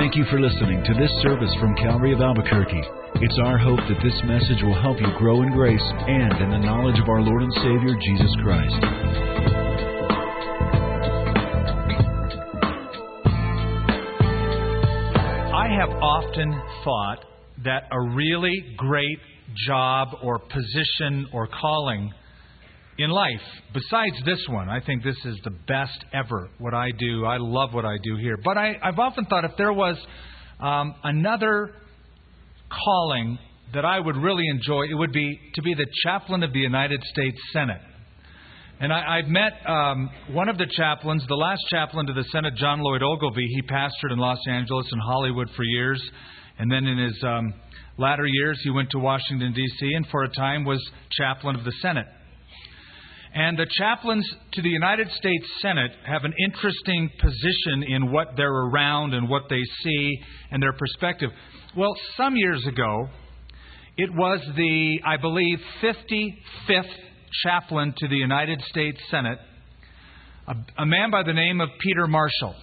Thank you for listening to this service from Calvary of Albuquerque. It's our hope that this message will help you grow in grace and in the knowledge of our Lord and Savior, Jesus Christ. I have often thought that a really great job or position or calling in life, besides this one, I think this is the best ever, what I do. I love what I do here. But I, I've often thought if there was um, another calling that I would really enjoy, it would be to be the chaplain of the United States Senate. And I, I've met um, one of the chaplains, the last chaplain to the Senate, John Lloyd Ogilvie. He pastored in Los Angeles and Hollywood for years. And then in his um, latter years, he went to Washington, D.C., and for a time was chaplain of the Senate. And the chaplains to the United States Senate have an interesting position in what they're around and what they see and their perspective. Well, some years ago, it was the, I believe, 55th chaplain to the United States Senate, a, a man by the name of Peter Marshall.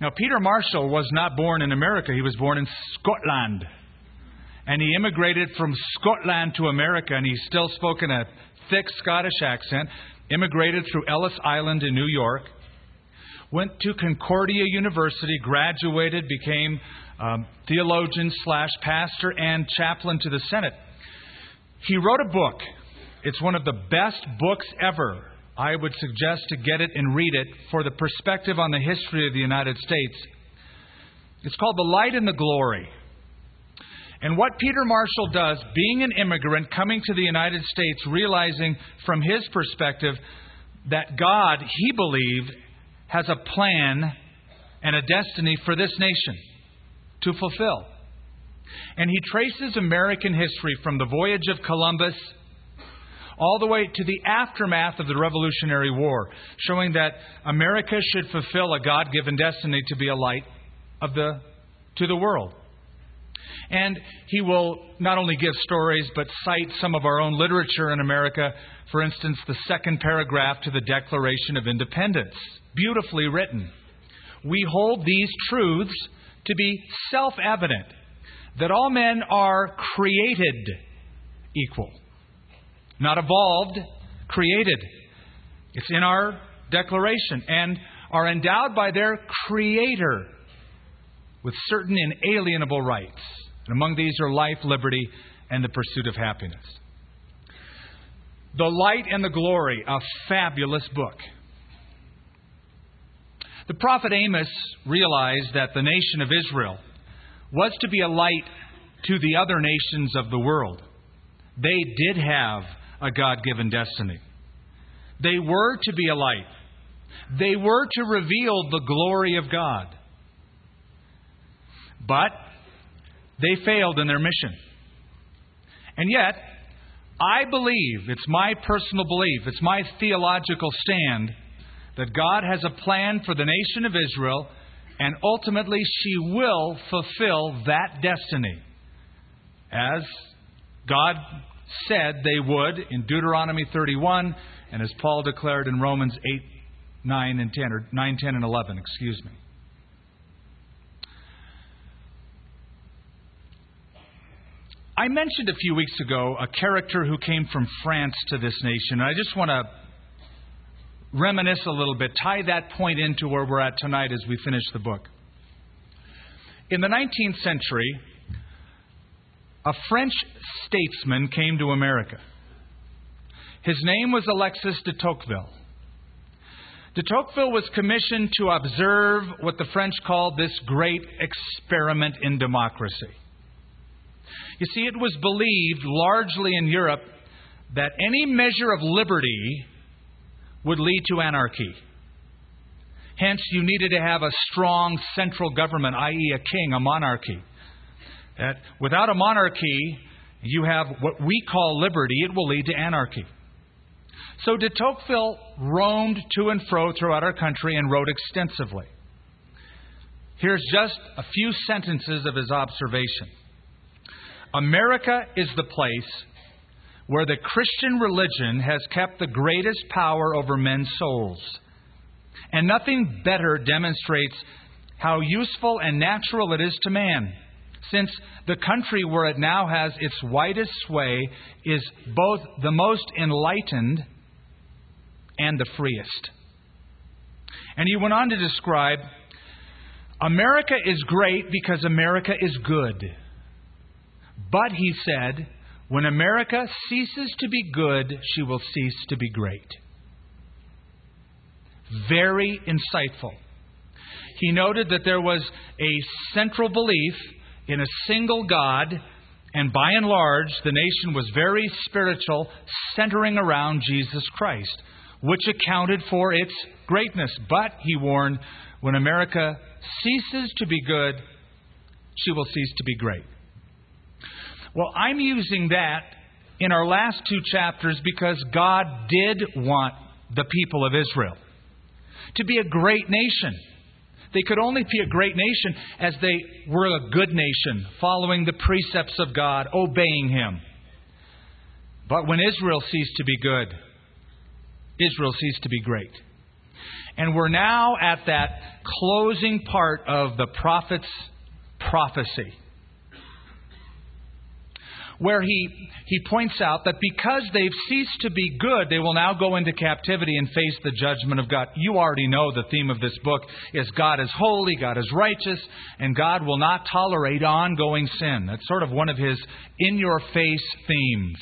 Now, Peter Marshall was not born in America, he was born in Scotland. And he immigrated from Scotland to America, and he's still spoken a thick Scottish accent, immigrated through Ellis Island in New York, went to Concordia University, graduated, became um, theologian slash pastor and chaplain to the Senate. He wrote a book. It's one of the best books ever. I would suggest to get it and read it for the perspective on the history of the United States. It's called The Light and the Glory. And what Peter Marshall does, being an immigrant coming to the United States, realizing from his perspective that God, he believed, has a plan and a destiny for this nation to fulfill. And he traces American history from the voyage of Columbus all the way to the aftermath of the Revolutionary War, showing that America should fulfill a God given destiny to be a light of the, to the world. And he will not only give stories, but cite some of our own literature in America. For instance, the second paragraph to the Declaration of Independence. Beautifully written. We hold these truths to be self evident that all men are created equal. Not evolved, created. It's in our declaration. And are endowed by their Creator with certain inalienable rights. And among these are life, liberty, and the pursuit of happiness. The Light and the Glory, a fabulous book. The prophet Amos realized that the nation of Israel was to be a light to the other nations of the world. They did have a God given destiny. They were to be a light. They were to reveal the glory of God. But they failed in their mission. And yet, I believe, it's my personal belief, it's my theological stand, that God has a plan for the nation of Israel, and ultimately she will fulfill that destiny. As God said they would in Deuteronomy 31, and as Paul declared in Romans 8, 9, and 10, or 9, 10, and 11, excuse me. I mentioned a few weeks ago a character who came from France to this nation. I just want to reminisce a little bit, tie that point into where we're at tonight as we finish the book. In the 19th century, a French statesman came to America. His name was Alexis de Tocqueville. De Tocqueville was commissioned to observe what the French called this great experiment in democracy. You see, it was believed largely in Europe that any measure of liberty would lead to anarchy. Hence, you needed to have a strong central government, i.e., a king, a monarchy. That without a monarchy, you have what we call liberty, it will lead to anarchy. So de Tocqueville roamed to and fro throughout our country and wrote extensively. Here's just a few sentences of his observation. America is the place where the Christian religion has kept the greatest power over men's souls. And nothing better demonstrates how useful and natural it is to man, since the country where it now has its widest sway is both the most enlightened and the freest. And he went on to describe America is great because America is good. But, he said, when America ceases to be good, she will cease to be great. Very insightful. He noted that there was a central belief in a single God, and by and large, the nation was very spiritual, centering around Jesus Christ, which accounted for its greatness. But, he warned, when America ceases to be good, she will cease to be great. Well, I'm using that in our last two chapters because God did want the people of Israel to be a great nation. They could only be a great nation as they were a good nation, following the precepts of God, obeying Him. But when Israel ceased to be good, Israel ceased to be great. And we're now at that closing part of the prophet's prophecy where he, he points out that because they've ceased to be good, they will now go into captivity and face the judgment of God. You already know the theme of this book is God is holy, God is righteous, and God will not tolerate ongoing sin. That's sort of one of his in your face themes.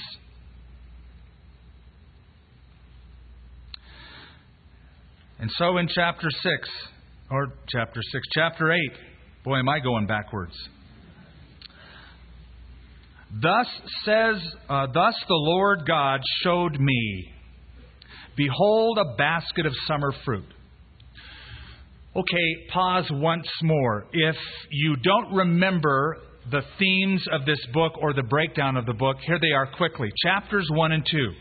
And so in chapter 6, or chapter 6, chapter 8, boy, am I going backwards. Thus says, uh, thus the Lord God showed me, behold, a basket of summer fruit. Okay, pause once more. If you don't remember the themes of this book or the breakdown of the book, here they are quickly. Chapters 1 and 2.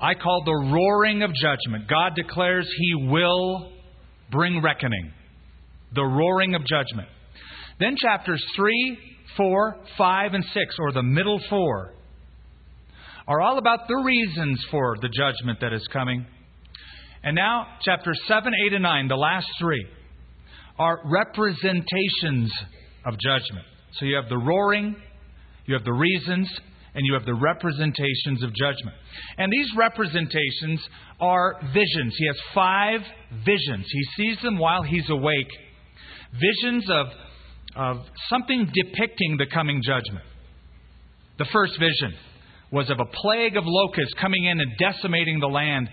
I call the roaring of judgment. God declares he will bring reckoning. The roaring of judgment. Then chapters 3, 4, 5, and 6, or the middle four, are all about the reasons for the judgment that is coming. And now, chapters 7, 8, and 9, the last three, are representations of judgment. So you have the roaring, you have the reasons, and you have the representations of judgment. And these representations are visions. He has five visions. He sees them while he's awake. Visions of of something depicting the coming judgment. The first vision was of a plague of locusts coming in and decimating the land.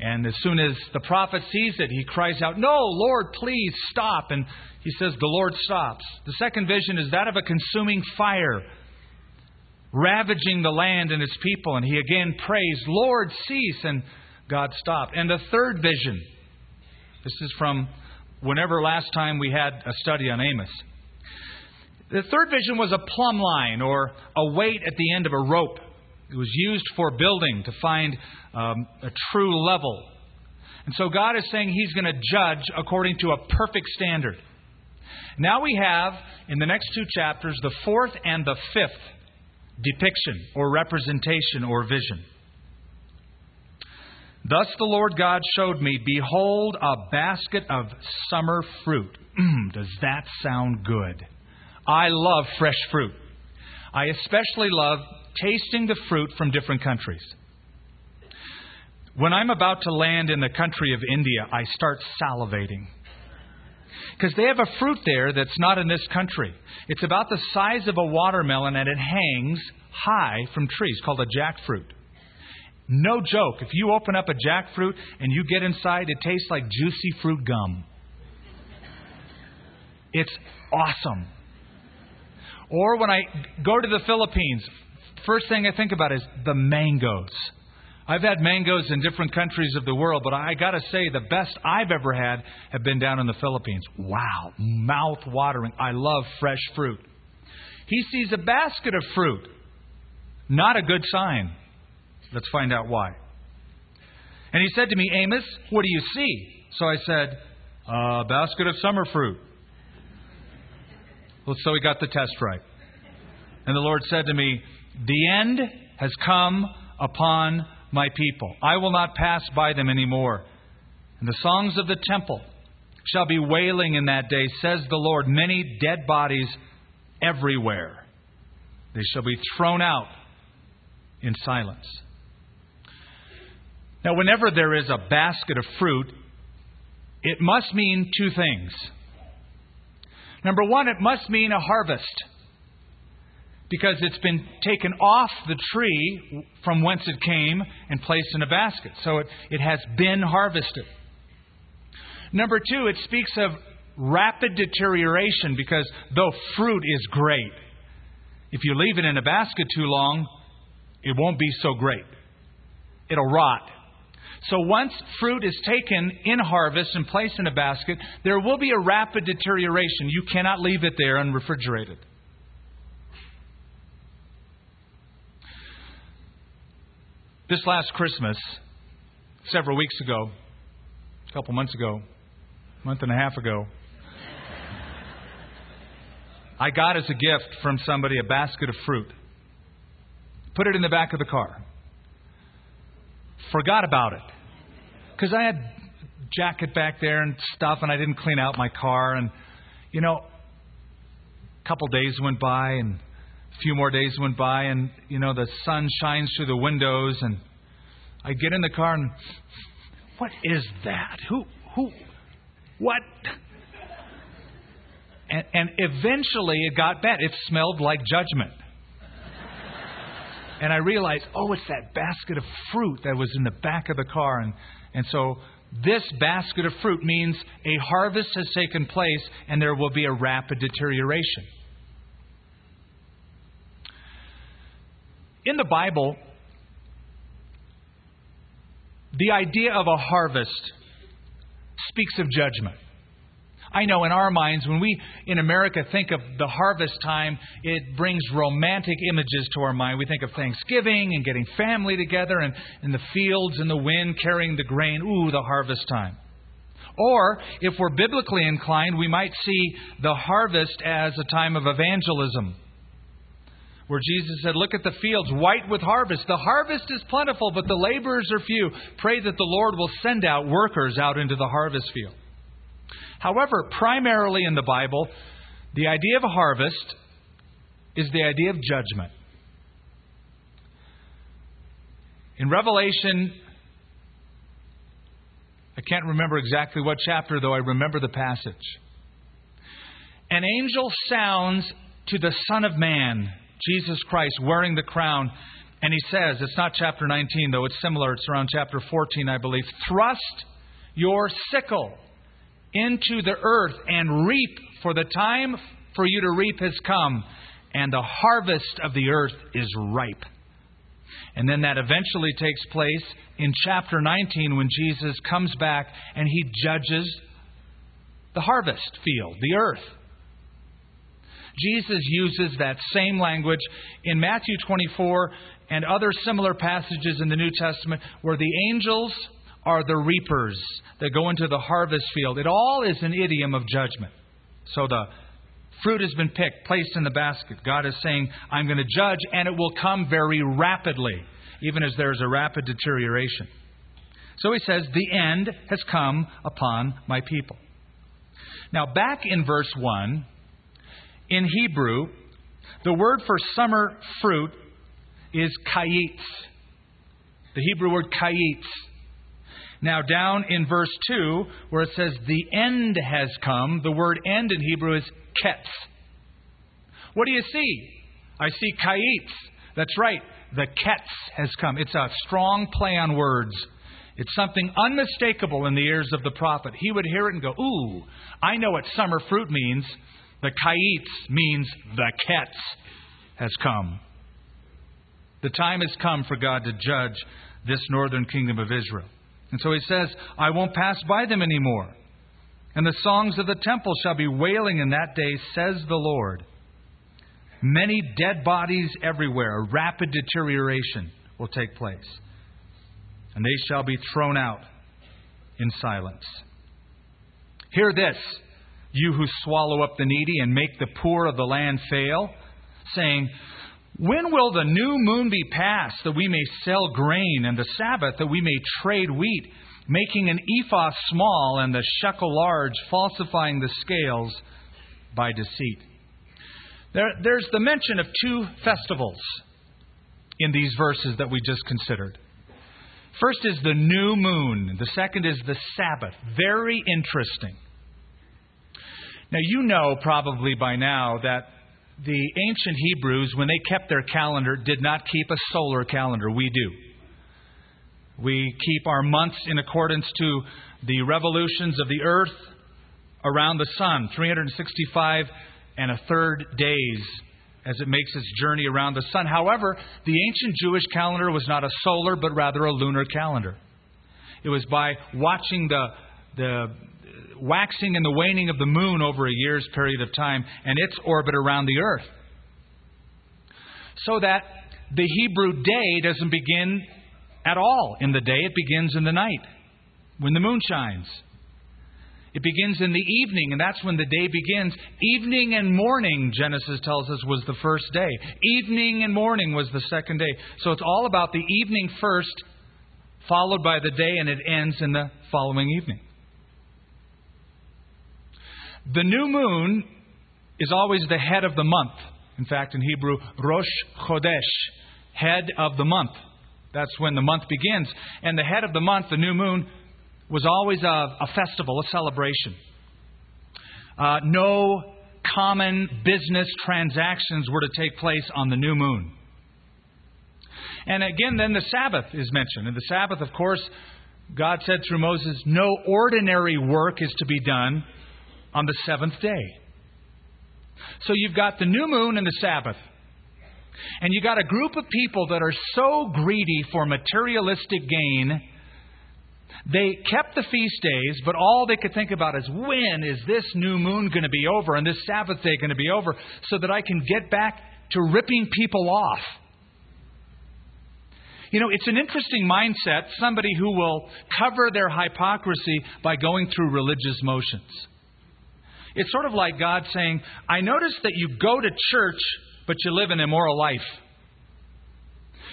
And as soon as the prophet sees it, he cries out, No, Lord, please stop. And he says, The Lord stops. The second vision is that of a consuming fire, ravaging the land and its people. And he again prays, Lord, cease. And God stopped. And the third vision, this is from whenever last time we had a study on Amos. The third vision was a plumb line or a weight at the end of a rope. It was used for building to find um, a true level. And so God is saying He's going to judge according to a perfect standard. Now we have, in the next two chapters, the fourth and the fifth depiction or representation or vision. Thus the Lord God showed me, behold, a basket of summer fruit. Does that sound good? I love fresh fruit. I especially love tasting the fruit from different countries. When I'm about to land in the country of India, I start salivating. Because they have a fruit there that's not in this country. It's about the size of a watermelon and it hangs high from trees called a jackfruit. No joke. If you open up a jackfruit and you get inside, it tastes like juicy fruit gum. It's awesome. Or when I go to the Philippines, first thing I think about is the mangoes. I've had mangoes in different countries of the world, but I got to say the best I've ever had have been down in the Philippines. Wow, mouth watering. I love fresh fruit. He sees a basket of fruit. Not a good sign. Let's find out why. And he said to me, Amos, what do you see? So I said, A basket of summer fruit. Well, so he got the test right. And the Lord said to me, The end has come upon my people. I will not pass by them anymore. And the songs of the temple shall be wailing in that day, says the Lord, many dead bodies everywhere. They shall be thrown out in silence. Now, whenever there is a basket of fruit, it must mean two things. Number one, it must mean a harvest because it's been taken off the tree from whence it came and placed in a basket. So it, it has been harvested. Number two, it speaks of rapid deterioration because though fruit is great, if you leave it in a basket too long, it won't be so great. It'll rot. So once fruit is taken in harvest and placed in a basket, there will be a rapid deterioration. You cannot leave it there unrefrigerated. This last Christmas, several weeks ago, a couple months ago, a month and a half ago, I got as a gift from somebody a basket of fruit. Put it in the back of the car. Forgot about it. Because I had jacket back there and stuff, and I didn't clean out my car. And, you know, a couple days went by, and a few more days went by, and, you know, the sun shines through the windows, and I get in the car, and what is that? Who, who, what? And, and eventually it got bad. It smelled like judgment. And I realized, oh, it's that basket of fruit that was in the back of the car. And, and so this basket of fruit means a harvest has taken place and there will be a rapid deterioration. In the Bible, the idea of a harvest speaks of judgment. I know in our minds, when we in America think of the harvest time, it brings romantic images to our mind. We think of Thanksgiving and getting family together and, and the fields and the wind carrying the grain. Ooh, the harvest time. Or, if we're biblically inclined, we might see the harvest as a time of evangelism. Where Jesus said, Look at the fields, white with harvest. The harvest is plentiful, but the laborers are few. Pray that the Lord will send out workers out into the harvest field. However, primarily in the Bible, the idea of a harvest is the idea of judgment. In Revelation, I can't remember exactly what chapter, though I remember the passage. An angel sounds to the Son of Man, Jesus Christ, wearing the crown, and he says, it's not chapter 19, though, it's similar, it's around chapter 14, I believe. Thrust your sickle into the earth and reap, for the time for you to reap has come, and the harvest of the earth is ripe. And then that eventually takes place in chapter 19 when Jesus comes back and he judges the harvest field, the earth. Jesus uses that same language in Matthew 24 and other similar passages in the New Testament where the angels are the reapers that go into the harvest field. It all is an idiom of judgment. So the fruit has been picked, placed in the basket. God is saying, I'm going to judge, and it will come very rapidly, even as there is a rapid deterioration. So he says, The end has come upon my people. Now, back in verse 1, in Hebrew, the word for summer fruit is kayitz. The Hebrew word kayitz. Now, down in verse 2, where it says, the end has come, the word end in Hebrew is ketz. What do you see? I see kayitz. That's right, the ketz has come. It's a strong play on words. It's something unmistakable in the ears of the prophet. He would hear it and go, Ooh, I know what summer fruit means. The kayitz means the ketz has come. The time has come for God to judge this northern kingdom of Israel. And so he says, I won't pass by them anymore. And the songs of the temple shall be wailing in that day, says the Lord. Many dead bodies everywhere, a rapid deterioration will take place. And they shall be thrown out in silence. Hear this, you who swallow up the needy and make the poor of the land fail, saying, when will the new moon be passed that we may sell grain, and the Sabbath that we may trade wheat? making an ephah small and the shekel large, falsifying the scales by deceit. There, there's the mention of two festivals in these verses that we just considered. First is the new moon, the second is the Sabbath. Very interesting. Now, you know probably by now that the ancient Hebrews, when they kept their calendar, did not keep a solar calendar. We do. We keep our months in accordance to the revolutions of the earth around the sun, 365 and a third days as it makes its journey around the sun. However, the ancient Jewish calendar was not a solar, but rather a lunar calendar. It was by watching the, the waxing and the waning of the moon over a year's period of time and its orbit around the earth. So that the Hebrew day doesn't begin at all in the day, it begins in the night when the moon shines. It begins in the evening, and that's when the day begins. Evening and morning, Genesis tells us, was the first day. Evening and morning was the second day. So it's all about the evening first, followed by the day, and it ends in the following evening. The new moon is always the head of the month. In fact, in Hebrew, Rosh Chodesh, head of the month. That's when the month begins. And the head of the month, the new moon, was always a, a festival, a celebration. Uh, no common business transactions were to take place on the new moon. And again, then the Sabbath is mentioned. And the Sabbath, of course, God said through Moses, no ordinary work is to be done on the seventh day. So you've got the new moon and the Sabbath. And you've got a group of people that are so greedy for materialistic gain they kept the feast days, but all they could think about is when is this new moon going to be over and this Sabbath day going to be over so that I can get back to ripping people off. You know, it's an interesting mindset, somebody who will cover their hypocrisy by going through religious motions. It's sort of like God saying, I notice that you go to church, but you live an immoral life.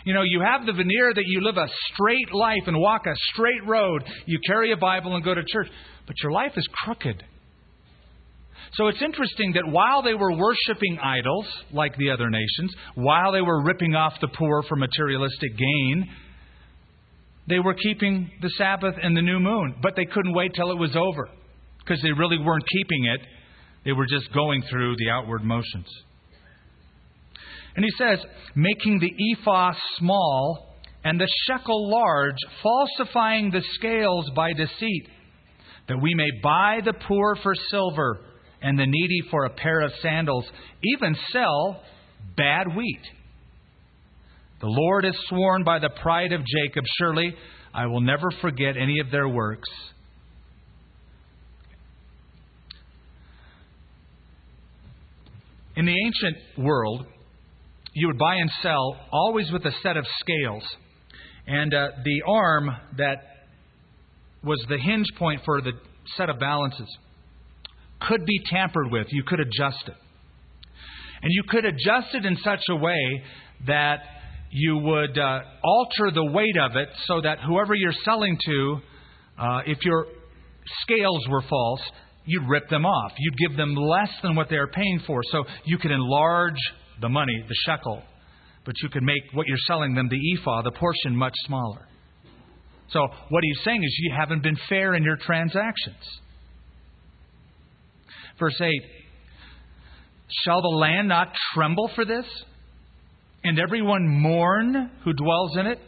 You know, you have the veneer that you live a straight life and walk a straight road. You carry a Bible and go to church, but your life is crooked. So it's interesting that while they were worshiping idols, like the other nations, while they were ripping off the poor for materialistic gain, they were keeping the Sabbath and the new moon. But they couldn't wait till it was over because they really weren't keeping it. They were just going through the outward motions. And he says, making the ephah small and the shekel large, falsifying the scales by deceit, that we may buy the poor for silver and the needy for a pair of sandals, even sell bad wheat. The Lord has sworn by the pride of Jacob, surely I will never forget any of their works. In the ancient world, you would buy and sell always with a set of scales. And uh, the arm that was the hinge point for the set of balances could be tampered with. You could adjust it. And you could adjust it in such a way that you would uh, alter the weight of it so that whoever you're selling to, uh, if your scales were false, you'd rip them off. You'd give them less than what they are paying for. So you could enlarge the money, the shekel, but you could make what you're selling them, the ephah, the portion, much smaller. So what he's saying is you haven't been fair in your transactions. Verse 8 Shall the land not tremble for this, and everyone mourn who dwells in it?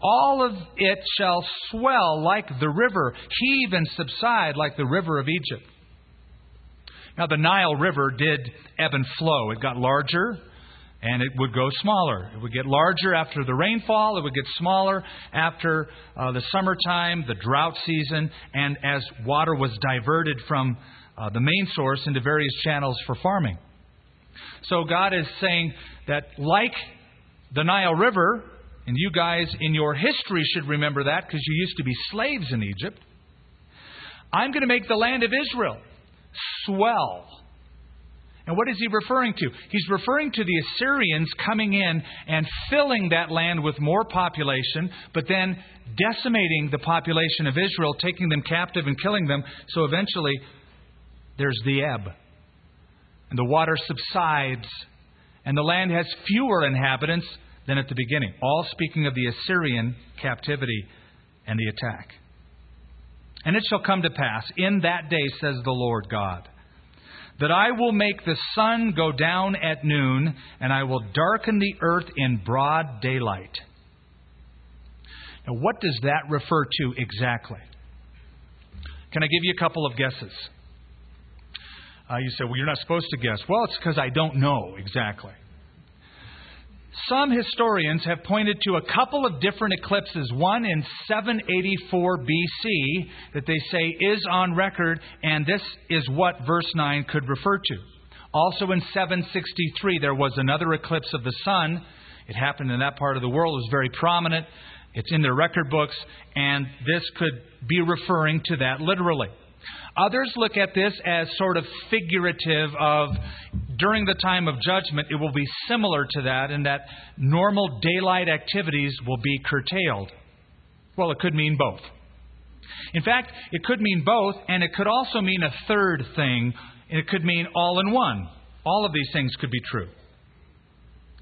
All of it shall swell like the river, heave and subside like the river of Egypt. Now, the Nile River did ebb and flow. It got larger and it would go smaller. It would get larger after the rainfall, it would get smaller after uh, the summertime, the drought season, and as water was diverted from uh, the main source into various channels for farming. So, God is saying that, like the Nile River, and you guys in your history should remember that because you used to be slaves in Egypt. I'm going to make the land of Israel swell. And what is he referring to? He's referring to the Assyrians coming in and filling that land with more population, but then decimating the population of Israel, taking them captive and killing them. So eventually, there's the ebb. And the water subsides, and the land has fewer inhabitants than at the beginning. All speaking of the Assyrian captivity and the attack. And it shall come to pass in that day, says the Lord God that I will make the sun go down at noon, and I will darken the earth in broad daylight. Now, what does that refer to exactly? Can I give you a couple of guesses? Uh, you say, well, you're not supposed to guess. Well, it's because I don't know exactly. Some historians have pointed to a couple of different eclipses, one in 784 BC that they say is on record, and this is what verse 9 could refer to. Also in 763, there was another eclipse of the sun. It happened in that part of the world, it was very prominent. It's in their record books, and this could be referring to that literally. Others look at this as sort of figurative of during the time of judgment, it will be similar to that in that normal daylight activities will be curtailed. Well, it could mean both. In fact, it could mean both, and it could also mean a third thing. It could mean all in one. All of these things could be true.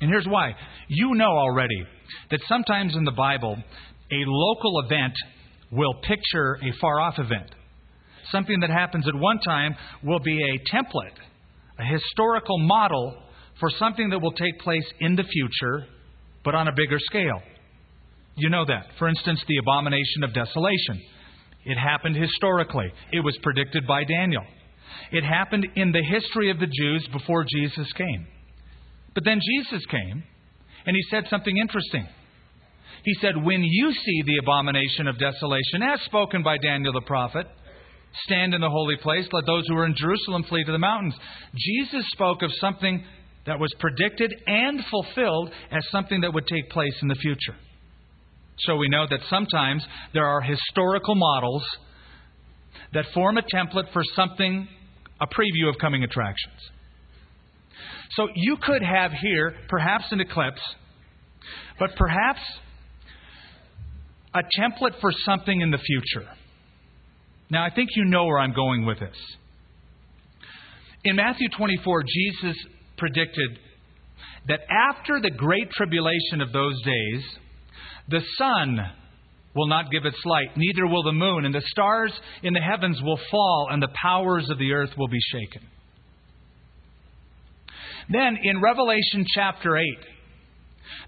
And here's why. You know already that sometimes in the Bible, a local event will picture a far off event something that happens at one time will be a template, a historical model for something that will take place in the future, but on a bigger scale. You know that. For instance, the abomination of desolation. It happened historically, it was predicted by Daniel. It happened in the history of the Jews before Jesus came. But then Jesus came, and he said something interesting. He said, When you see the abomination of desolation, as spoken by Daniel the prophet, stand in the holy place. Let those who are in Jerusalem flee to the mountains. Jesus spoke of something that was predicted and fulfilled as something that would take place in the future. So we know that sometimes there are historical models that form a template for something, a preview of coming attractions. So you could have here perhaps an eclipse, but perhaps a template for something in the future. Now, I think you know where I'm going with this. In Matthew 24, Jesus predicted that after the great tribulation of those days, the sun will not give its light, neither will the moon, and the stars in the heavens will fall, and the powers of the earth will be shaken. Then in Revelation chapter 8,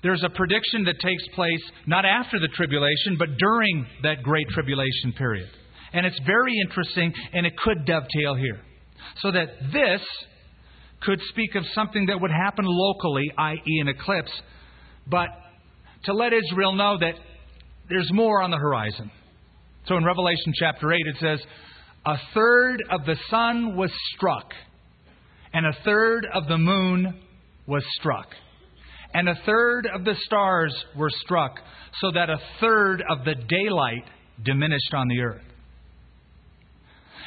there's a prediction that takes place not after the tribulation, but during that great tribulation period. And it's very interesting, and it could dovetail here. So that this could speak of something that would happen locally, i.e., an eclipse, but to let Israel know that there's more on the horizon. So in Revelation chapter 8, it says, A third of the sun was struck, and a third of the moon was struck, and a third of the stars were struck, so that a third of the daylight diminished on the earth.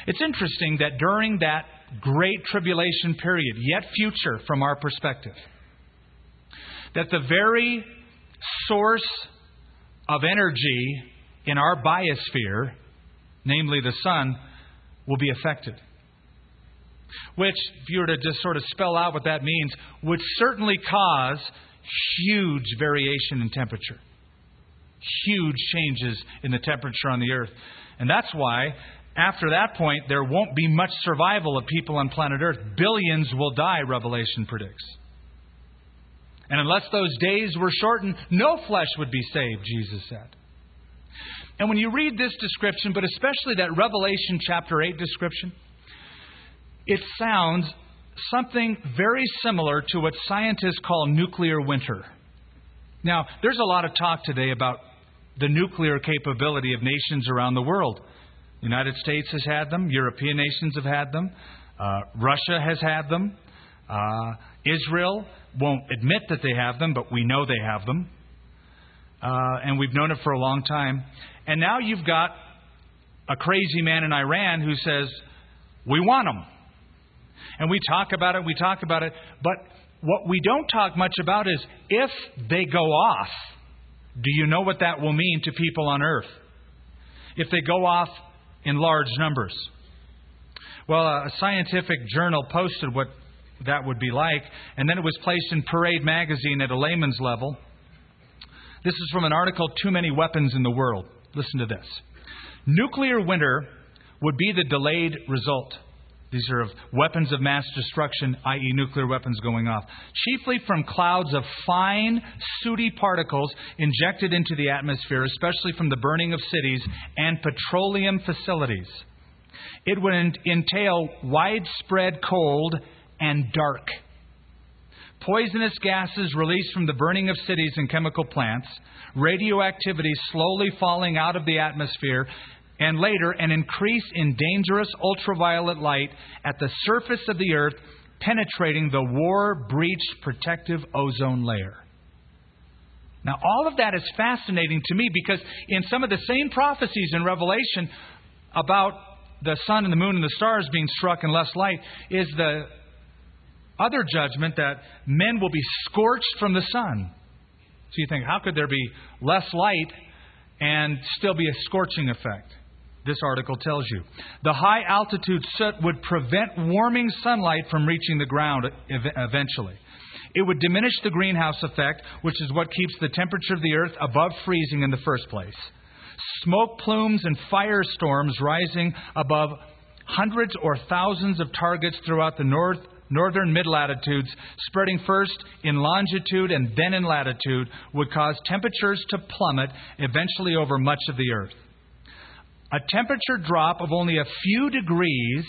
It's interesting that during that great tribulation period, yet future from our perspective, that the very source of energy in our biosphere, namely the sun, will be affected. Which, if you were to just sort of spell out what that means, would certainly cause huge variation in temperature. Huge changes in the temperature on the earth. And that's why after that point, there won't be much survival of people on planet Earth. Billions will die, Revelation predicts. And unless those days were shortened, no flesh would be saved, Jesus said. And when you read this description, but especially that Revelation chapter 8 description, it sounds something very similar to what scientists call nuclear winter. Now, there's a lot of talk today about the nuclear capability of nations around the world. The United States has had them. European nations have had them. Uh, Russia has had them. Uh, Israel won't admit that they have them, but we know they have them. Uh, and we've known it for a long time. And now you've got a crazy man in Iran who says, We want them. And we talk about it, we talk about it, but what we don't talk much about is if they go off, do you know what that will mean to people on earth? If they go off in large numbers. Well, a scientific journal posted what that would be like, and then it was placed in Parade magazine at a layman's level. This is from an article, Too Many Weapons in the World. Listen to this. Nuclear winter would be the delayed result. These are of weapons of mass destruction, i.e., nuclear weapons going off, chiefly from clouds of fine, sooty particles injected into the atmosphere, especially from the burning of cities and petroleum facilities. It would entail widespread cold and dark. Poisonous gases released from the burning of cities and chemical plants, radioactivity slowly falling out of the atmosphere, and later an increase in dangerous ultraviolet light at the surface of the earth, penetrating the war breached protective ozone layer. Now, all of that is fascinating to me because in some of the same prophecies in Revelation about the sun and the moon and the stars being struck in less light is the other judgment that men will be scorched from the sun. So you think, how could there be less light and still be a scorching effect? This article tells you. The high altitude soot would prevent warming sunlight from reaching the ground eventually. It would diminish the greenhouse effect, which is what keeps the temperature of the earth above freezing in the first place. Smoke plumes and firestorms rising above hundreds or thousands of targets throughout the north, northern mid latitudes, spreading first in longitude and then in latitude, would cause temperatures to plummet eventually over much of the earth. A temperature drop of only a few degrees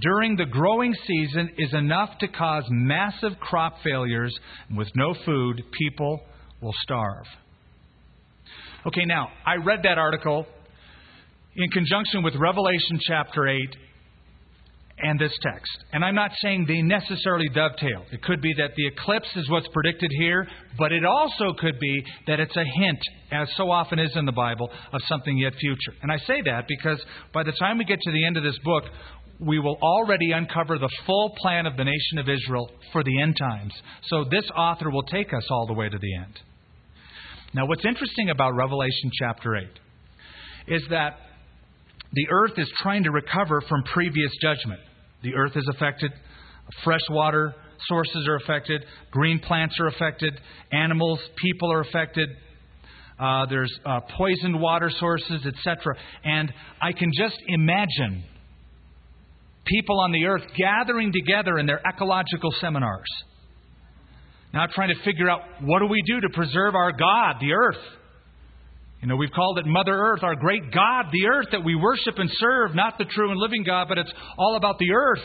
during the growing season is enough to cause massive crop failures. And With no food, people will starve. Okay, now, I read that article in conjunction with Revelation chapter 8 and this text. And I'm not saying they necessarily dovetail. It could be that the eclipse is what's predicted here, but it also could be that it's a hint, as so often is in the Bible, of something yet future. And I say that because by the time we get to the end of this book, we will already uncover the full plan of the nation of Israel for the end times. So this author will take us all the way to the end. Now, what's interesting about Revelation chapter 8 is that the earth is trying to recover from previous judgment. The earth is affected, fresh water sources are affected, green plants are affected, animals, people are affected. Uh, there's uh, poisoned water sources, etc. And I can just imagine people on the earth gathering together in their ecological seminars. Now, trying to figure out what do we do to preserve our God, the earth? You know, we've called it Mother Earth, our great God, the earth that we worship and serve, not the true and living God, but it's all about the earth.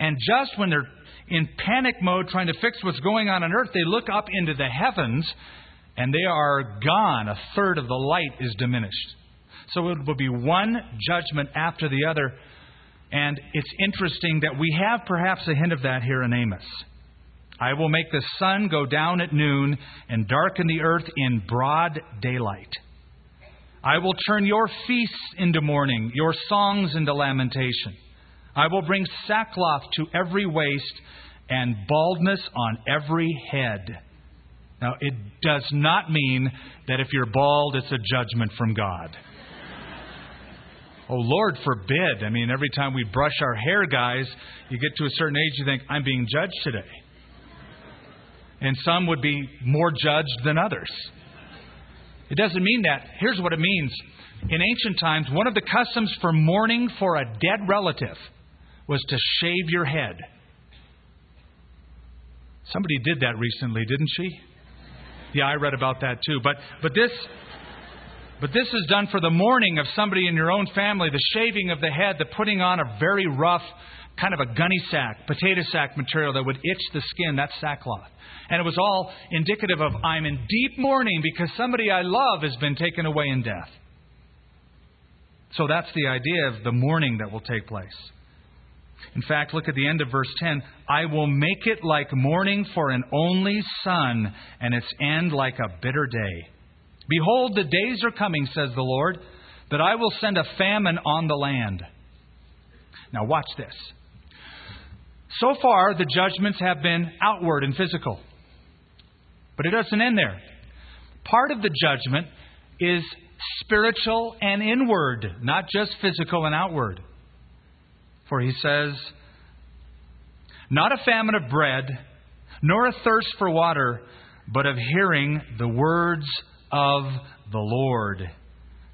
And just when they're in panic mode trying to fix what's going on on earth, they look up into the heavens and they are gone. A third of the light is diminished. So it will be one judgment after the other. And it's interesting that we have perhaps a hint of that here in Amos. I will make the sun go down at noon and darken the earth in broad daylight. I will turn your feasts into mourning, your songs into lamentation. I will bring sackcloth to every waist and baldness on every head. Now, it does not mean that if you're bald, it's a judgment from God. oh, Lord forbid. I mean, every time we brush our hair, guys, you get to a certain age, you think, I'm being judged today. And some would be more judged than others. It doesn't mean that. Here's what it means. In ancient times, one of the customs for mourning for a dead relative was to shave your head. Somebody did that recently, didn't she? Yeah, I read about that too. But but this but this is done for the mourning of somebody in your own family, the shaving of the head, the putting on a very rough kind of a gunny sack, potato sack material that would itch the skin, that's sackcloth. And it was all indicative of I'm in deep mourning because somebody I love has been taken away in death. So that's the idea of the mourning that will take place. In fact, look at the end of verse 10. I will make it like mourning for an only son, and its end like a bitter day. Behold, the days are coming, says the Lord, that I will send a famine on the land. Now, watch this. So far, the judgments have been outward and physical. But it doesn't end there. Part of the judgment is spiritual and inward, not just physical and outward. For he says, Not a famine of bread, nor a thirst for water, but of hearing the words of the Lord.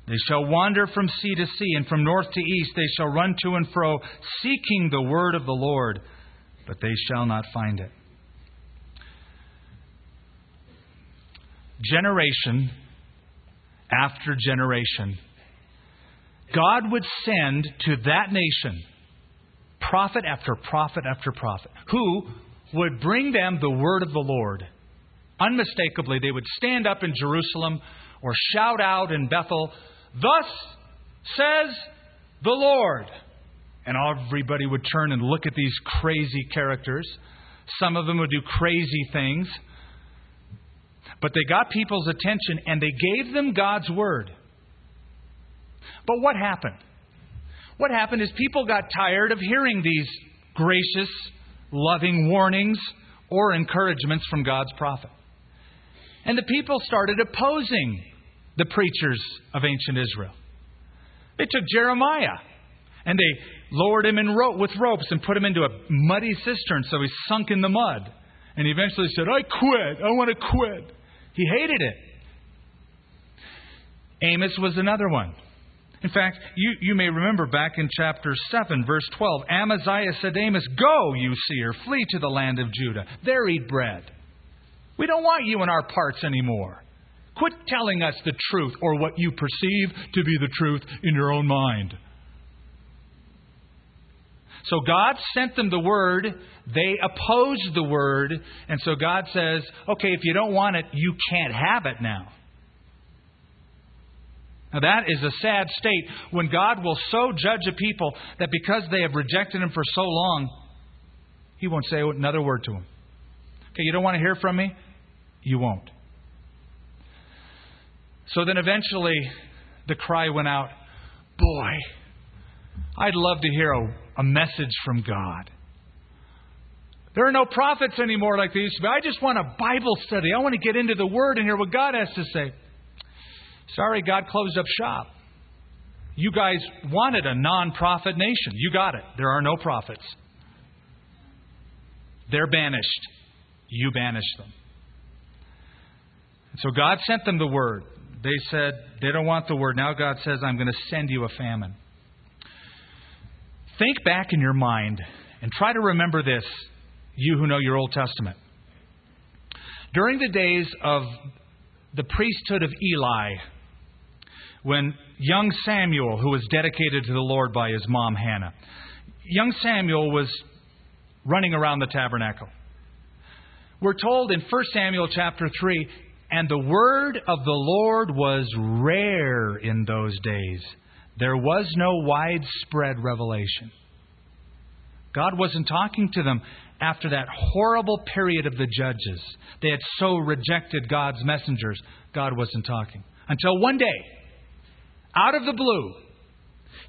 They shall wander from sea to sea, and from north to east they shall run to and fro, seeking the word of the Lord, but they shall not find it. Generation after generation, God would send to that nation prophet after prophet after prophet who would bring them the word of the Lord. Unmistakably, they would stand up in Jerusalem or shout out in Bethel, Thus says the Lord. And everybody would turn and look at these crazy characters. Some of them would do crazy things. But they got people's attention and they gave them God's word. But what happened? What happened is people got tired of hearing these gracious, loving warnings or encouragements from God's prophet. And the people started opposing the preachers of ancient Israel. They took Jeremiah and they lowered him in ro- with ropes and put him into a muddy cistern so he sunk in the mud. And he eventually said, I quit. I want to quit. He hated it. Amos was another one. In fact, you, you may remember back in chapter 7, verse 12, Amaziah said to Amos, Go, you seer, flee to the land of Judah. There eat bread. We don't want you in our parts anymore. Quit telling us the truth or what you perceive to be the truth in your own mind. So God sent them the word. They opposed the word. And so God says, okay, if you don't want it, you can't have it now. Now, that is a sad state when God will so judge a people that because they have rejected Him for so long, He won't say another word to them. Okay, you don't want to hear from me? You won't. So then eventually the cry went out Boy, I'd love to hear a, a message from God. There are no prophets anymore like there used to be. I just want a Bible study. I want to get into the Word and hear what God has to say. Sorry, God closed up shop. You guys wanted a non prophet nation. You got it. There are no prophets. They're banished. You banished them. so God sent them the word. They said they don't want the word. Now God says, I'm going to send you a famine. Think back in your mind and try to remember this, you who know your Old Testament. During the days of the priesthood of Eli, when young Samuel, who was dedicated to the Lord by his mom Hannah, young Samuel was running around the tabernacle. We're told in 1 Samuel chapter 3 and the word of the Lord was rare in those days. There was no widespread revelation. God wasn't talking to them after that horrible period of the judges. They had so rejected God's messengers, God wasn't talking. Until one day, out of the blue,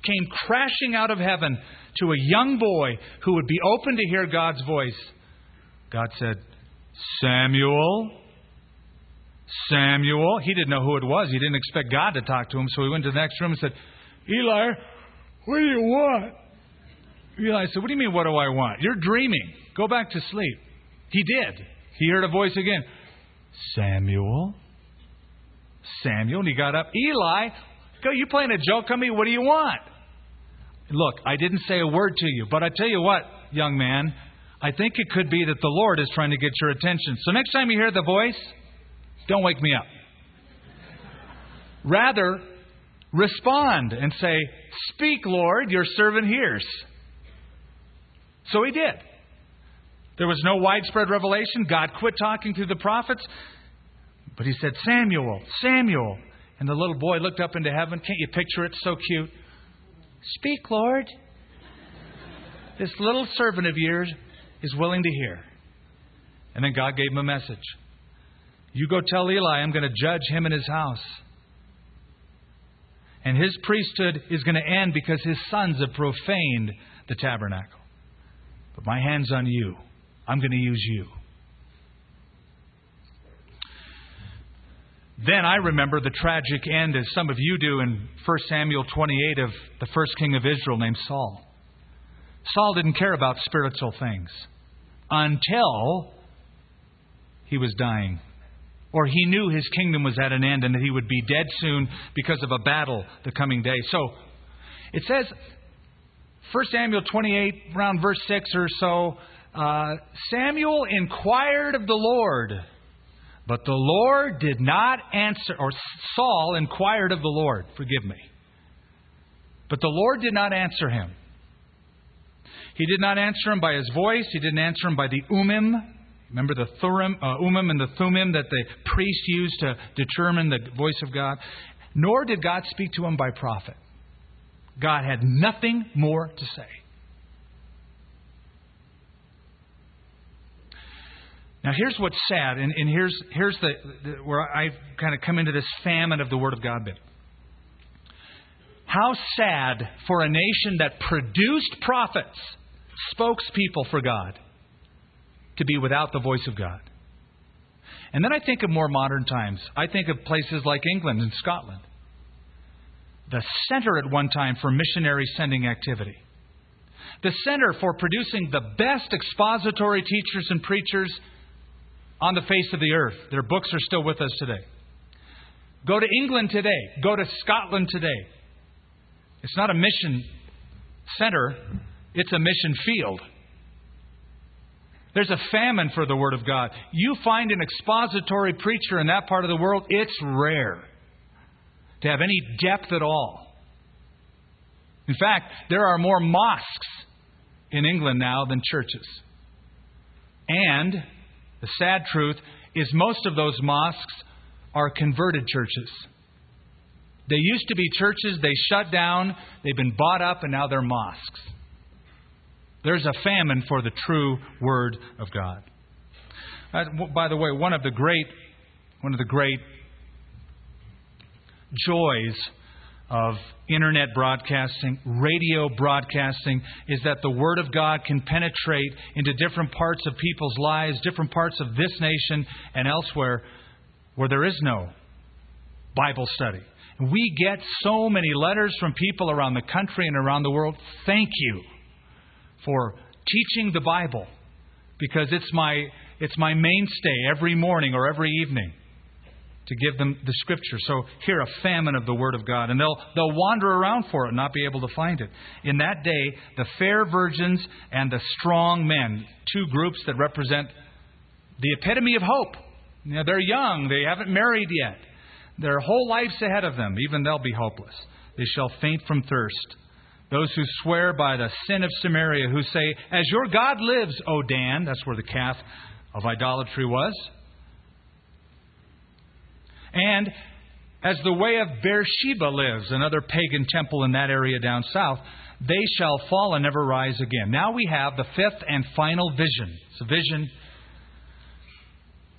came crashing out of heaven to a young boy who would be open to hear God's voice. God said, Samuel. Samuel. He didn't know who it was. He didn't expect God to talk to him, so he went to the next room and said, Eli, what do you want? Eli said, What do you mean, what do I want? You're dreaming. Go back to sleep. He did. He heard a voice again Samuel. Samuel. And he got up. Eli, go, you playing a joke on me? What do you want? Look, I didn't say a word to you, but I tell you what, young man, I think it could be that the Lord is trying to get your attention. So next time you hear the voice, don't wake me up. Rather, respond and say, Speak, Lord, your servant hears. So he did. There was no widespread revelation. God quit talking to the prophets. But he said, Samuel, Samuel. And the little boy looked up into heaven. Can't you picture it? So cute. Speak, Lord. This little servant of yours is willing to hear. And then God gave him a message. You go tell Eli, I'm going to judge him and his house. And his priesthood is going to end because his sons have profaned the tabernacle. But my hands on you. I'm going to use you. Then I remember the tragic end, as some of you do, in 1 Samuel 28 of the first king of Israel named Saul. Saul didn't care about spiritual things until he was dying. Or he knew his kingdom was at an end and that he would be dead soon because of a battle the coming day. So it says, 1 Samuel 28, around verse 6 or so, uh, Samuel inquired of the Lord but the Lord did not answer, or Saul inquired of the Lord, forgive me. But the Lord did not answer him. He did not answer him by his voice. He didn't answer him by the Urim. Remember the thurim, uh, Urim and the thummim that the priest used to determine the voice of God? Nor did God speak to him by prophet. God had nothing more to say. Now, here's what's sad, and, and here's, here's the, the, where I've kind of come into this famine of the Word of God bit. How sad for a nation that produced prophets, spokespeople for God, to be without the voice of God. And then I think of more modern times. I think of places like England and Scotland, the center at one time for missionary sending activity, the center for producing the best expository teachers and preachers on the face of the earth. Their books are still with us today. Go to England today. Go to Scotland today. It's not a mission center, it's a mission field. There's a famine for the Word of God. You find an expository preacher in that part of the world, it's rare to have any depth at all. In fact, there are more mosques in England now than churches. And the sad truth is most of those mosques are converted churches. They used to be churches, they shut down, they've been bought up, and now they're mosques. There's a famine for the true Word of God. Uh, by the way, one of the great, one of the great joys of internet broadcasting, radio broadcasting, is that the Word of God can penetrate into different parts of people's lives, different parts of this nation and elsewhere where there is no Bible study. We get so many letters from people around the country and around the world. Thank you for teaching the Bible because it's my, it's my mainstay every morning or every evening to give them the scripture. So hear a famine of the word of God, and they'll they'll wander around for it and not be able to find it. In that day, the fair virgins and the strong men, two groups that represent the epitome of hope. Know, they're young, they haven't married yet. Their whole life's ahead of them, even they'll be hopeless. They shall faint from thirst. Those who swear by the sin of Samaria, who say, As your God lives, O Dan, that's where the calf of idolatry was, and as the way of Beersheba lives, another pagan temple in that area down south, they shall fall and never rise again. Now we have the fifth and final vision. It's a vision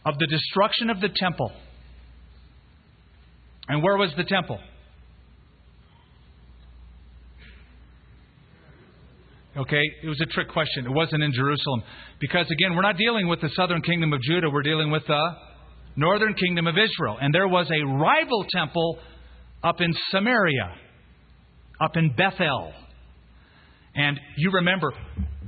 of the destruction of the temple. And where was the temple? Okay, it was a trick question. It wasn't in Jerusalem. Because again, we're not dealing with the southern kingdom of Judah, we're dealing with the northern kingdom of Israel. And there was a rival temple up in Samaria, up in Bethel. And you remember,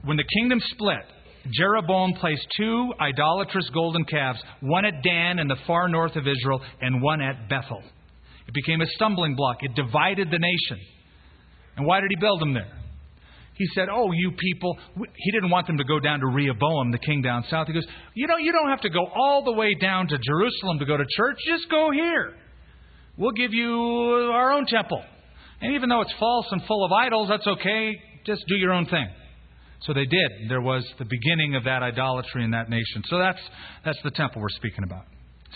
when the kingdom split, Jeroboam placed two idolatrous golden calves, one at Dan in the far north of Israel, and one at Bethel. It became a stumbling block. It divided the nation. And why did he build them there? He said, Oh, you people. He didn't want them to go down to Rehoboam, the king down south. He goes, You know, you don't have to go all the way down to Jerusalem to go to church. Just go here. We'll give you our own temple. And even though it's false and full of idols, that's okay. Just do your own thing. So they did. There was the beginning of that idolatry in that nation. So that's, that's the temple we're speaking about.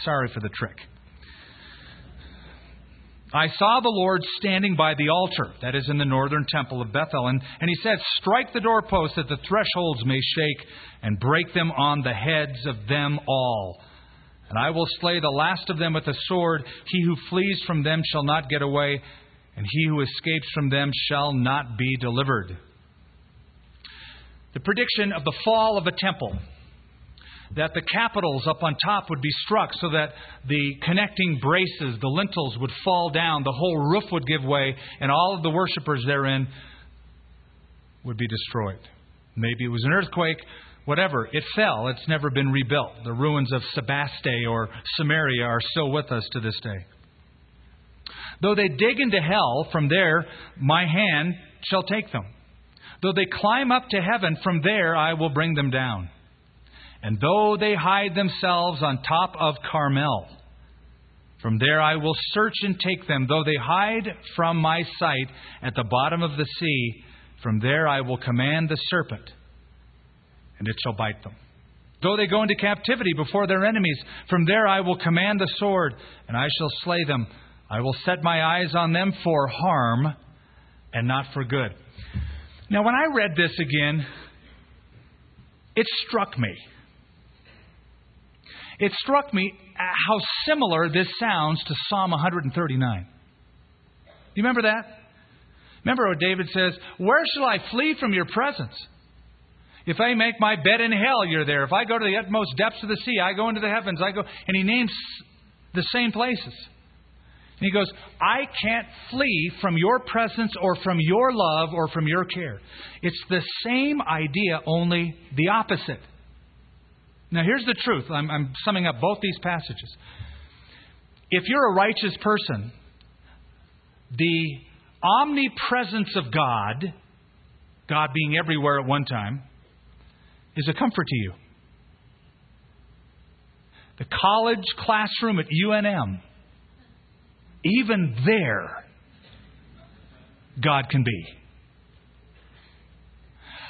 Sorry for the trick. I saw the Lord standing by the altar, that is in the northern temple of Bethel, and, and he said, Strike the doorposts that the thresholds may shake, and break them on the heads of them all. And I will slay the last of them with a sword. He who flees from them shall not get away, and he who escapes from them shall not be delivered. the prediction of the fall of a temple. That the capitals up on top would be struck so that the connecting braces, the lintels, would fall down, the whole roof would give way, and all of the worshippers therein would be destroyed. Maybe it was an earthquake, whatever. It fell. It's never been rebuilt. The ruins of Sebaste or Samaria are still with us to this day. Though they dig into hell, from there my hand shall take them. Though they climb up to heaven, from there I will bring them down. And though they hide themselves on top of Carmel, from there I will search and take them. Though they hide from my sight at the bottom of the sea, from there I will command the serpent, and it shall bite them. Though they go into captivity before their enemies, from there I will command the sword, and I shall slay them. I will set my eyes on them for harm and not for good. Now, when I read this again, it struck me. It struck me uh, how similar this sounds to Psalm 139. Do You remember that? Remember what David says, Where shall I flee from your presence? If I make my bed in hell, you're there. If I go to the utmost depths of the sea, I go into the heavens. I go, and he names the same places. And he goes, I can't flee from your presence or from your love or from your care. It's the same idea, only the opposite. Now, here's the truth. I'm, I'm summing up both these passages. If you're a righteous person, the omnipresence of God, God being everywhere at one time, is a comfort to you. The college classroom at UNM even there, God can be.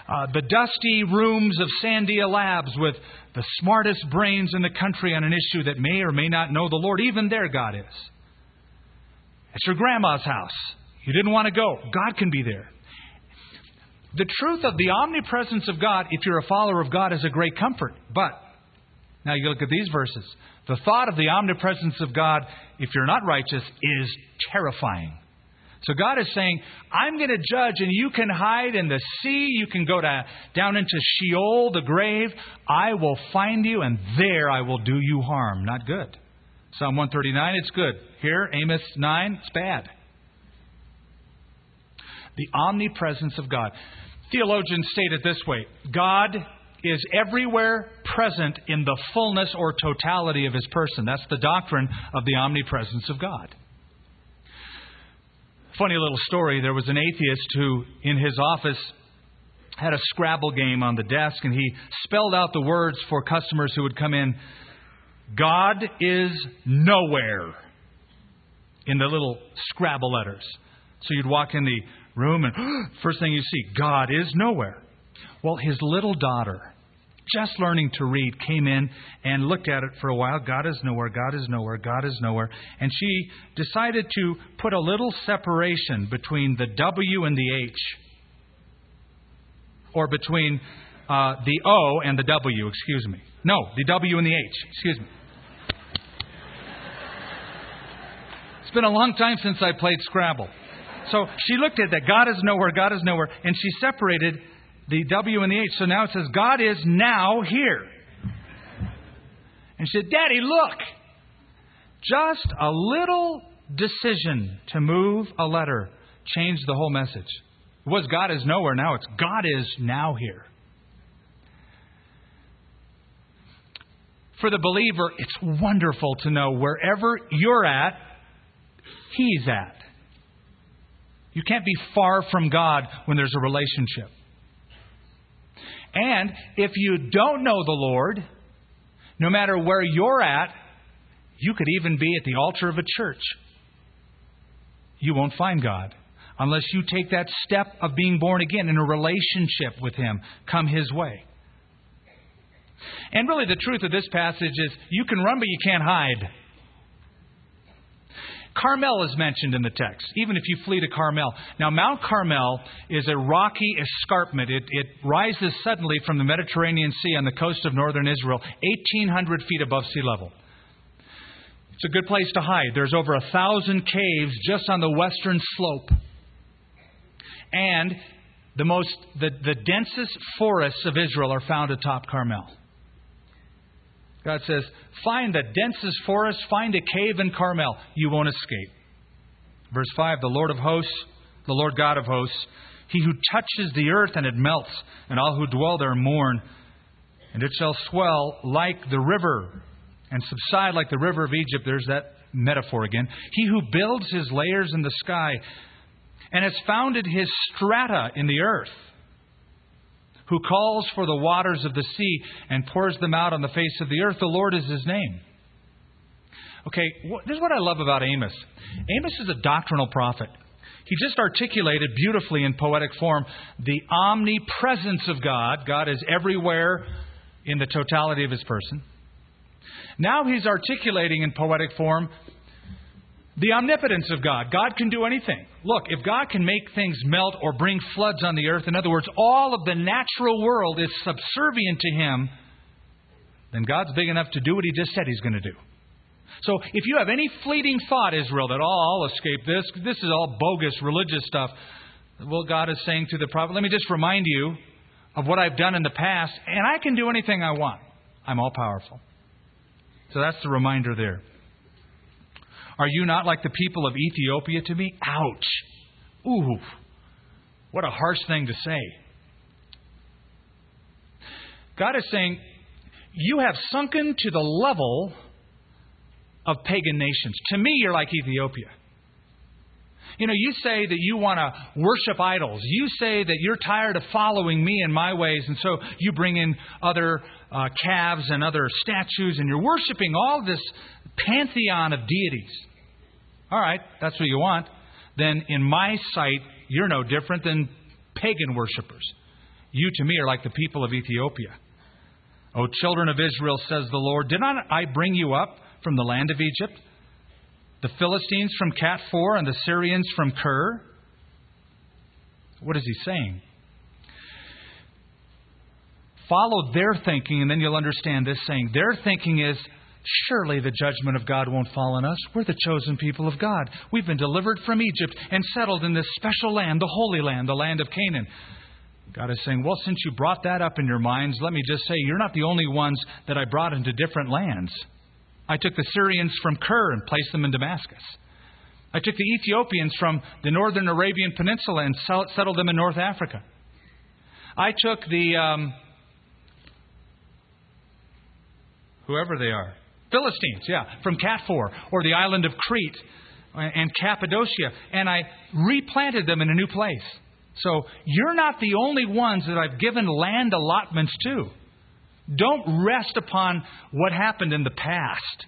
Uh, the dusty rooms of Sandia Labs with the smartest brains in the country on an issue that may or may not know the Lord, even there God is. It's your grandma's house. You didn't want to go. God can be there. The truth of the omnipresence of God, if you're a follower of God, is a great comfort. But, now you look at these verses. The thought of the omnipresence of God, if you're not righteous, is terrifying. So God is saying, I'm going to judge, and you can hide in the sea. You can go to, down into Sheol, the grave. I will find you, and there I will do you harm. Not good. Psalm 139, it's good. Here, Amos 9, it's bad. The omnipresence of God. Theologians state it this way God is everywhere present in the fullness or totality of his person. That's the doctrine of the omnipresence of God. Funny little story there was an atheist who, in his office, had a Scrabble game on the desk, and he spelled out the words for customers who would come in God is nowhere in the little Scrabble letters. So you'd walk in the room, and first thing you see, God is nowhere. Well, his little daughter, just learning to read, came in and looked at it for a while. God is nowhere, God is nowhere, God is nowhere. And she decided to put a little separation between the W and the H, or between uh, the O and the W, excuse me. No, the W and the H, excuse me. It's been a long time since I played Scrabble. So she looked at that. God is nowhere, God is nowhere. And she separated the W and the H. So now it says, God is now here. And she said, Daddy, look. Just a little decision to move a letter changed the whole message. It was God is nowhere, now it's God is now here. For the believer, it's wonderful to know wherever you're at, He's at. You can't be far from God when there's a relationship. And if you don't know the Lord, no matter where you're at, you could even be at the altar of a church. You won't find God unless you take that step of being born again in a relationship with Him, come His way. And really, the truth of this passage is you can run, but you can't hide. Carmel is mentioned in the text, even if you flee to Carmel. Now, Mount Carmel is a rocky escarpment. It, it rises suddenly from the Mediterranean Sea on the coast of northern Israel, 1,800 feet above sea level. It's a good place to hide. There's over a thousand caves just on the western slope. And the most the, the densest forests of Israel are found atop Carmel. God says, find the densest forest, find a cave in Carmel. You won't escape. Verse 5 The Lord of hosts, the Lord God of hosts, he who touches the earth and it melts, and all who dwell there mourn. And it shall swell like the river and subside like the river of Egypt. There's that metaphor again. He who builds his layers in the sky and has founded his strata in the earth, who calls for the waters of the sea and pours them out on the face of the earth, the Lord is his name. Okay, this is what I love about Amos. Amos is a doctrinal prophet. He just articulated beautifully in poetic form the omnipresence of God. God is everywhere in the totality of his person. Now he's articulating in poetic form the omnipotence of God. God can do anything. Look, if God can make things melt or bring floods on the earth, in other words, all of the natural world is subservient to Him, then God's big enough to do what He just said He's going to do. So if you have any fleeting thought, Israel, that oh, I'll escape this, this is all bogus religious stuff, well, God is saying to the prophet, let me just remind you of what I've done in the past, and I can do anything I want. I'm all powerful. So that's the reminder there. Are you not like the people of Ethiopia to me? Ouch. Ooh. What a harsh thing to say. God is saying, You have sunken to the level of pagan nations. To me, you're like Ethiopia. You know, you say that you want to worship idols. You say that you're tired of following me and my ways, and so you bring in other uh, calves and other statues, and you're worshiping all this pantheon of deities. All right, that's what you want. Then, in my sight, you're no different than pagan worshippers. You to me are like the people of Ethiopia. O children of Israel, says the Lord, did not I bring you up from the land of Egypt? The Philistines from Caphtor and the Syrians from Kir? What is he saying? Follow their thinking, and then you'll understand this saying. Their thinking is Surely the judgment of God won't fall on us. We're the chosen people of God. We've been delivered from Egypt and settled in this special land, the Holy Land, the land of Canaan. God is saying, Well, since you brought that up in your minds, let me just say, you're not the only ones that I brought into different lands. I took the Syrians from Kir and placed them in Damascus. I took the Ethiopians from the northern Arabian Peninsula and settled them in North Africa. I took the, um, whoever they are, Philistines, yeah, from Caphtor or the island of Crete uh, and Cappadocia, and I replanted them in a new place. So you're not the only ones that I've given land allotments to. Don't rest upon what happened in the past.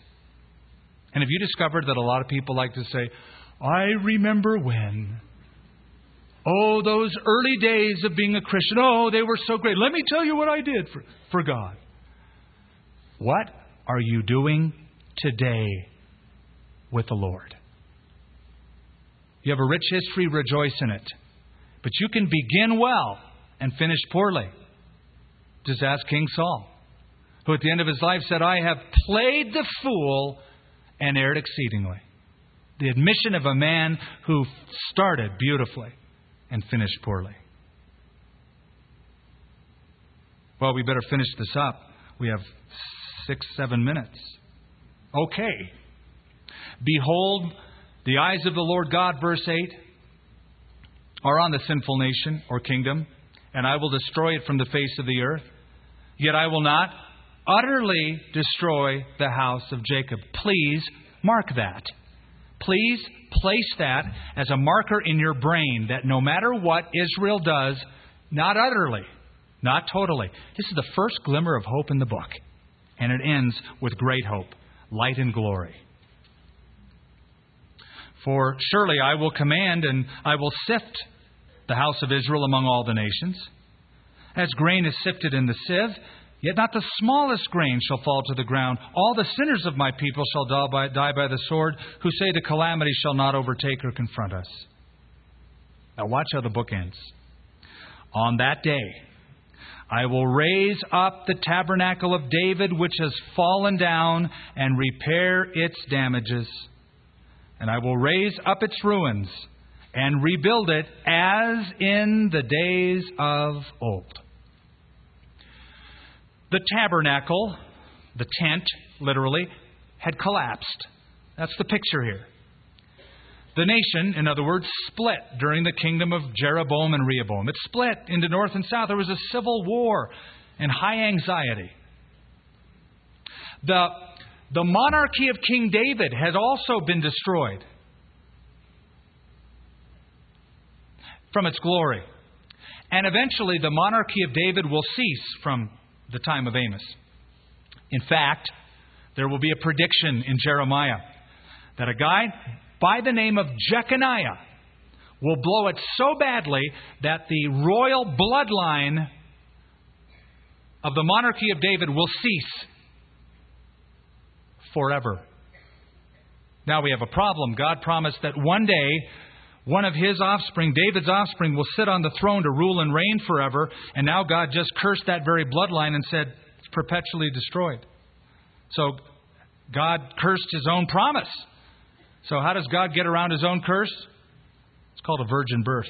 And have you discovered that a lot of people like to say, I remember when? Oh, those early days of being a Christian. Oh, they were so great. Let me tell you what I did for, for God. What are you doing today with the Lord? You have a rich history, rejoice in it. But you can begin well and finish poorly. Just ask King Saul, who at the end of his life said, I have played the fool and erred exceedingly. The admission of a man who started beautifully and finished poorly. Well, we better finish this up. We have six, seven minutes. Okay. Behold, the eyes of the Lord God, verse 8, are on the sinful nation or kingdom, and I will destroy it from the face of the earth. Yet I will not utterly destroy the house of Jacob. Please mark that. Please place that as a marker in your brain that no matter what Israel does, not utterly, not totally. This is the first glimmer of hope in the book and it ends with great hope, light and glory. For surely I will command and I will sift the house of Israel among all the nations. As grain is sifted in the sieve, yet not the smallest grain shall fall to the ground. All the sinners of my people shall die by, die by the sword, who say the calamity shall not overtake or confront us. Now, watch how the book ends. On that day, I will raise up the tabernacle of David, which has fallen down, and repair its damages. And I will raise up its ruins, and rebuild it as in the days of old. The tabernacle, the tent, literally, had collapsed. That's the picture here. The nation, in other words, split during the kingdom of Jeroboam and Rehoboam. It split into north and south. There was a civil war and high anxiety. The, the monarchy of King David had also been destroyed from its glory. And eventually, the monarchy of David will cease from the time of Amos. In fact, there will be a prediction in Jeremiah that a guy by the name of Jeconiah will blow it so badly that the royal bloodline of the monarchy of David will cease forever. Now we have a problem. God promised that one day one of his offspring, David's offspring, will sit on the throne to rule and reign forever. And now God just cursed that very bloodline and said it's perpetually destroyed. So God cursed his own promise. So, how does God get around his own curse? It's called a virgin birth.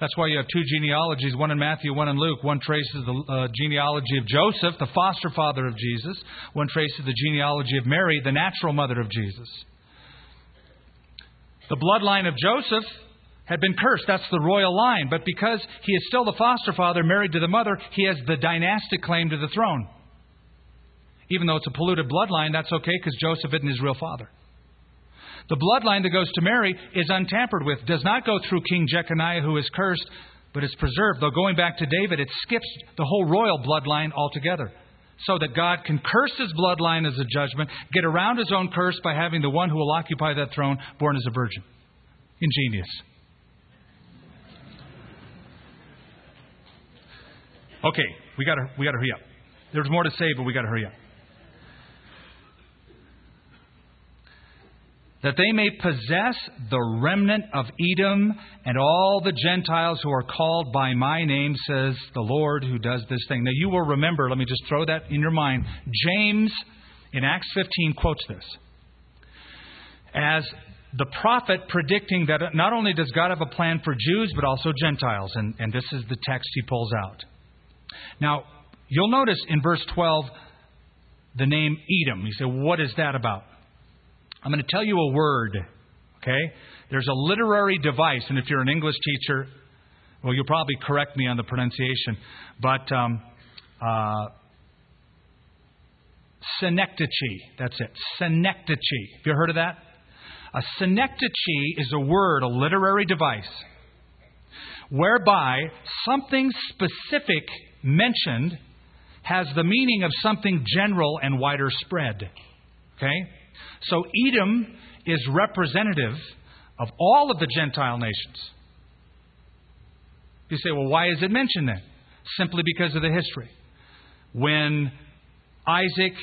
That's why you have two genealogies, one in Matthew, one in Luke. One traces the uh, genealogy of Joseph, the foster father of Jesus. One traces the genealogy of Mary, the natural mother of Jesus. The bloodline of Joseph had been cursed. That's the royal line. But because he is still the foster father, married to the mother, he has the dynastic claim to the throne. Even though it's a polluted bloodline, that's okay because Joseph isn't his real father. The bloodline that goes to Mary is untampered with, does not go through King Jeconiah, who is cursed, but is preserved. Though going back to David, it skips the whole royal bloodline altogether. So that God can curse his bloodline as a judgment, get around his own curse by having the one who will occupy that throne born as a virgin. Ingenious. Okay, we got to we got to hurry up. There's more to say, but we got to hurry up. That they may possess the remnant of Edom and all the Gentiles who are called by my name, says the Lord who does this thing. Now, you will remember, let me just throw that in your mind. James in Acts 15 quotes this as the prophet predicting that not only does God have a plan for Jews, but also Gentiles. And, and this is the text he pulls out. Now, you'll notice in verse 12 the name Edom. You say, what is that about? I'm going to tell you a word, okay? There's a literary device, and if you're an English teacher, well, you'll probably correct me on the pronunciation, but um, uh, synecdoche, that's it. Synecdoche. Have you heard of that? A synecdoche is a word, a literary device, whereby something specific mentioned has the meaning of something general and wider spread. Okay? So Edom is representative of all of the Gentile nations. You say, well, why is it mentioned then? Simply because of the history. When Isaac,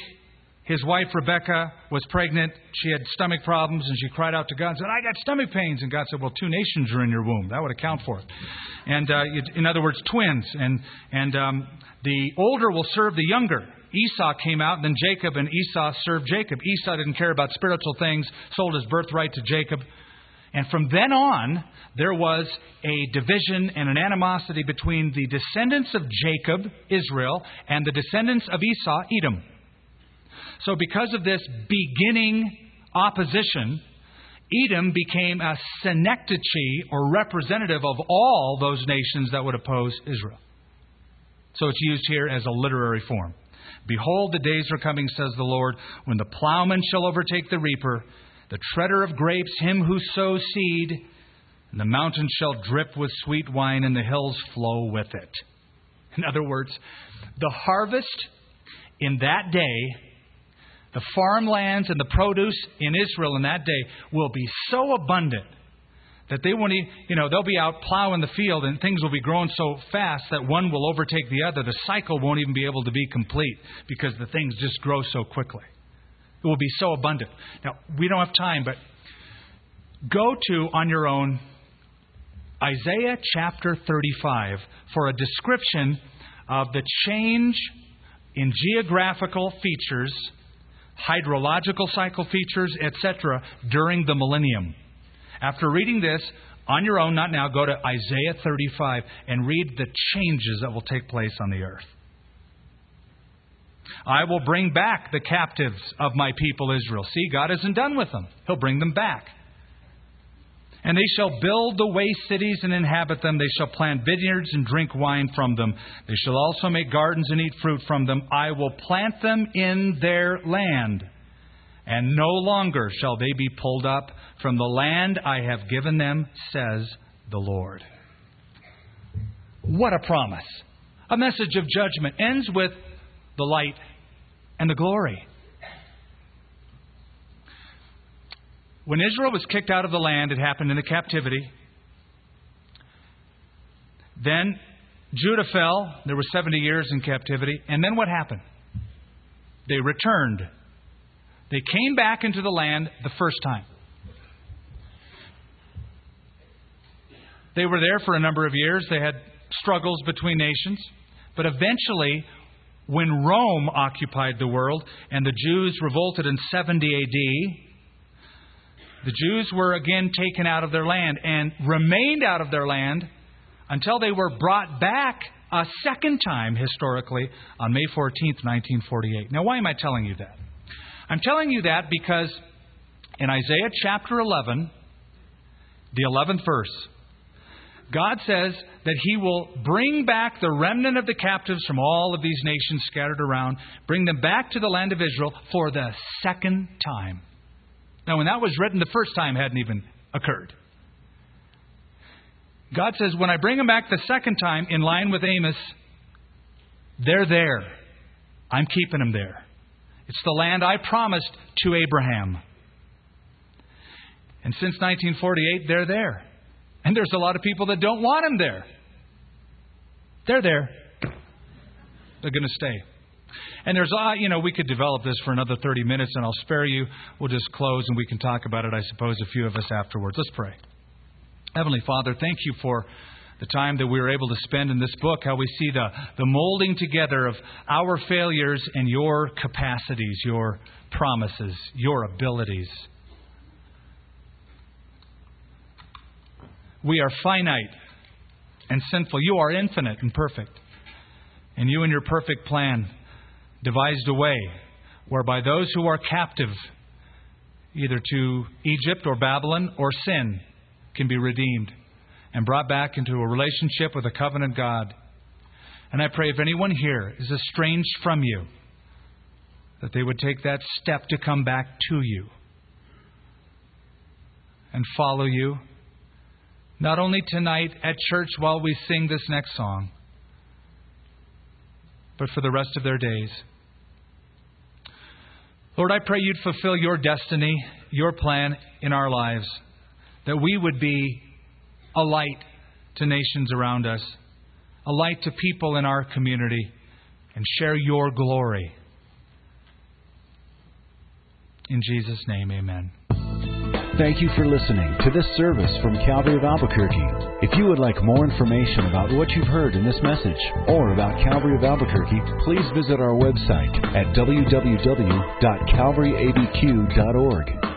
his wife Rebecca, was pregnant, she had stomach problems, and she cried out to God and said, I got stomach pains. And God said, Well, two nations are in your womb. That would account for it. And uh, in other words, twins. And, and um, the older will serve the younger. Esau came out, and then Jacob and Esau served Jacob. Esau didn't care about spiritual things, sold his birthright to Jacob. And from then on, there was a division and an animosity between the descendants of Jacob, Israel, and the descendants of Esau, Edom. So, because of this beginning opposition, Edom became a synecdoche or representative of all those nations that would oppose Israel. So, it's used here as a literary form. Behold, the days are coming, says the Lord, when the plowman shall overtake the reaper, the treader of grapes, him who sows seed, and the mountains shall drip with sweet wine, and the hills flow with it. In other words, the harvest in that day, the farmlands and the produce in Israel in that day will be so abundant that they won't, even, you know, they'll be out plowing the field and things will be growing so fast that one will overtake the other. The cycle won't even be able to be complete because the things just grow so quickly. It will be so abundant. Now, we don't have time, but go to on your own Isaiah chapter 35 for a description of the change in geographical features, hydrological cycle features, etc., during the millennium. After reading this, on your own, not now, go to Isaiah 35 and read the changes that will take place on the earth. I will bring back the captives of my people Israel. See, God isn't done with them. He'll bring them back. And they shall build the waste cities and inhabit them. They shall plant vineyards and drink wine from them. They shall also make gardens and eat fruit from them. I will plant them in their land. And no longer shall they be pulled up from the land I have given them, says the Lord. What a promise! A message of judgment ends with the light and the glory. When Israel was kicked out of the land, it happened in the captivity. Then Judah fell. There were 70 years in captivity. And then what happened? They returned. They came back into the land the first time. They were there for a number of years. They had struggles between nations. But eventually, when Rome occupied the world and the Jews revolted in 70 AD, the Jews were again taken out of their land and remained out of their land until they were brought back a second time historically on May 14th, 1948. Now, why am I telling you that? I'm telling you that because in Isaiah chapter 11, the 11th verse, God says that He will bring back the remnant of the captives from all of these nations scattered around, bring them back to the land of Israel for the second time. Now, when that was written, the first time hadn't even occurred. God says, when I bring them back the second time, in line with Amos, they're there. I'm keeping them there. It's the land I promised to Abraham. And since 1948, they're there. And there's a lot of people that don't want him there. They're there. They're going to stay. And there's, uh, you know, we could develop this for another 30 minutes, and I'll spare you. We'll just close and we can talk about it, I suppose, a few of us afterwards. Let's pray. Heavenly Father, thank you for the time that we were able to spend in this book, how we see the, the molding together of our failures and your capacities, your promises, your abilities. We are finite and sinful. You are infinite and perfect. And you, in your perfect plan, devised a way whereby those who are captive, either to Egypt or Babylon or sin, can be redeemed and brought back into a relationship with a covenant God. And I pray if anyone here is estranged from you, that they would take that step to come back to you and follow you not only tonight at church while we sing this next song, but for the rest of their days. Lord, I pray you'd fulfill your destiny, your plan in our lives, that we would be a light to nations around us, a light to people in our community, and share your glory. In Jesus' name, amen. Thank you for listening to this service from Calvary of Albuquerque. If you would like more information about what you've heard in this message or about Calvary of Albuquerque, please visit our website at www.calvaryabq.org.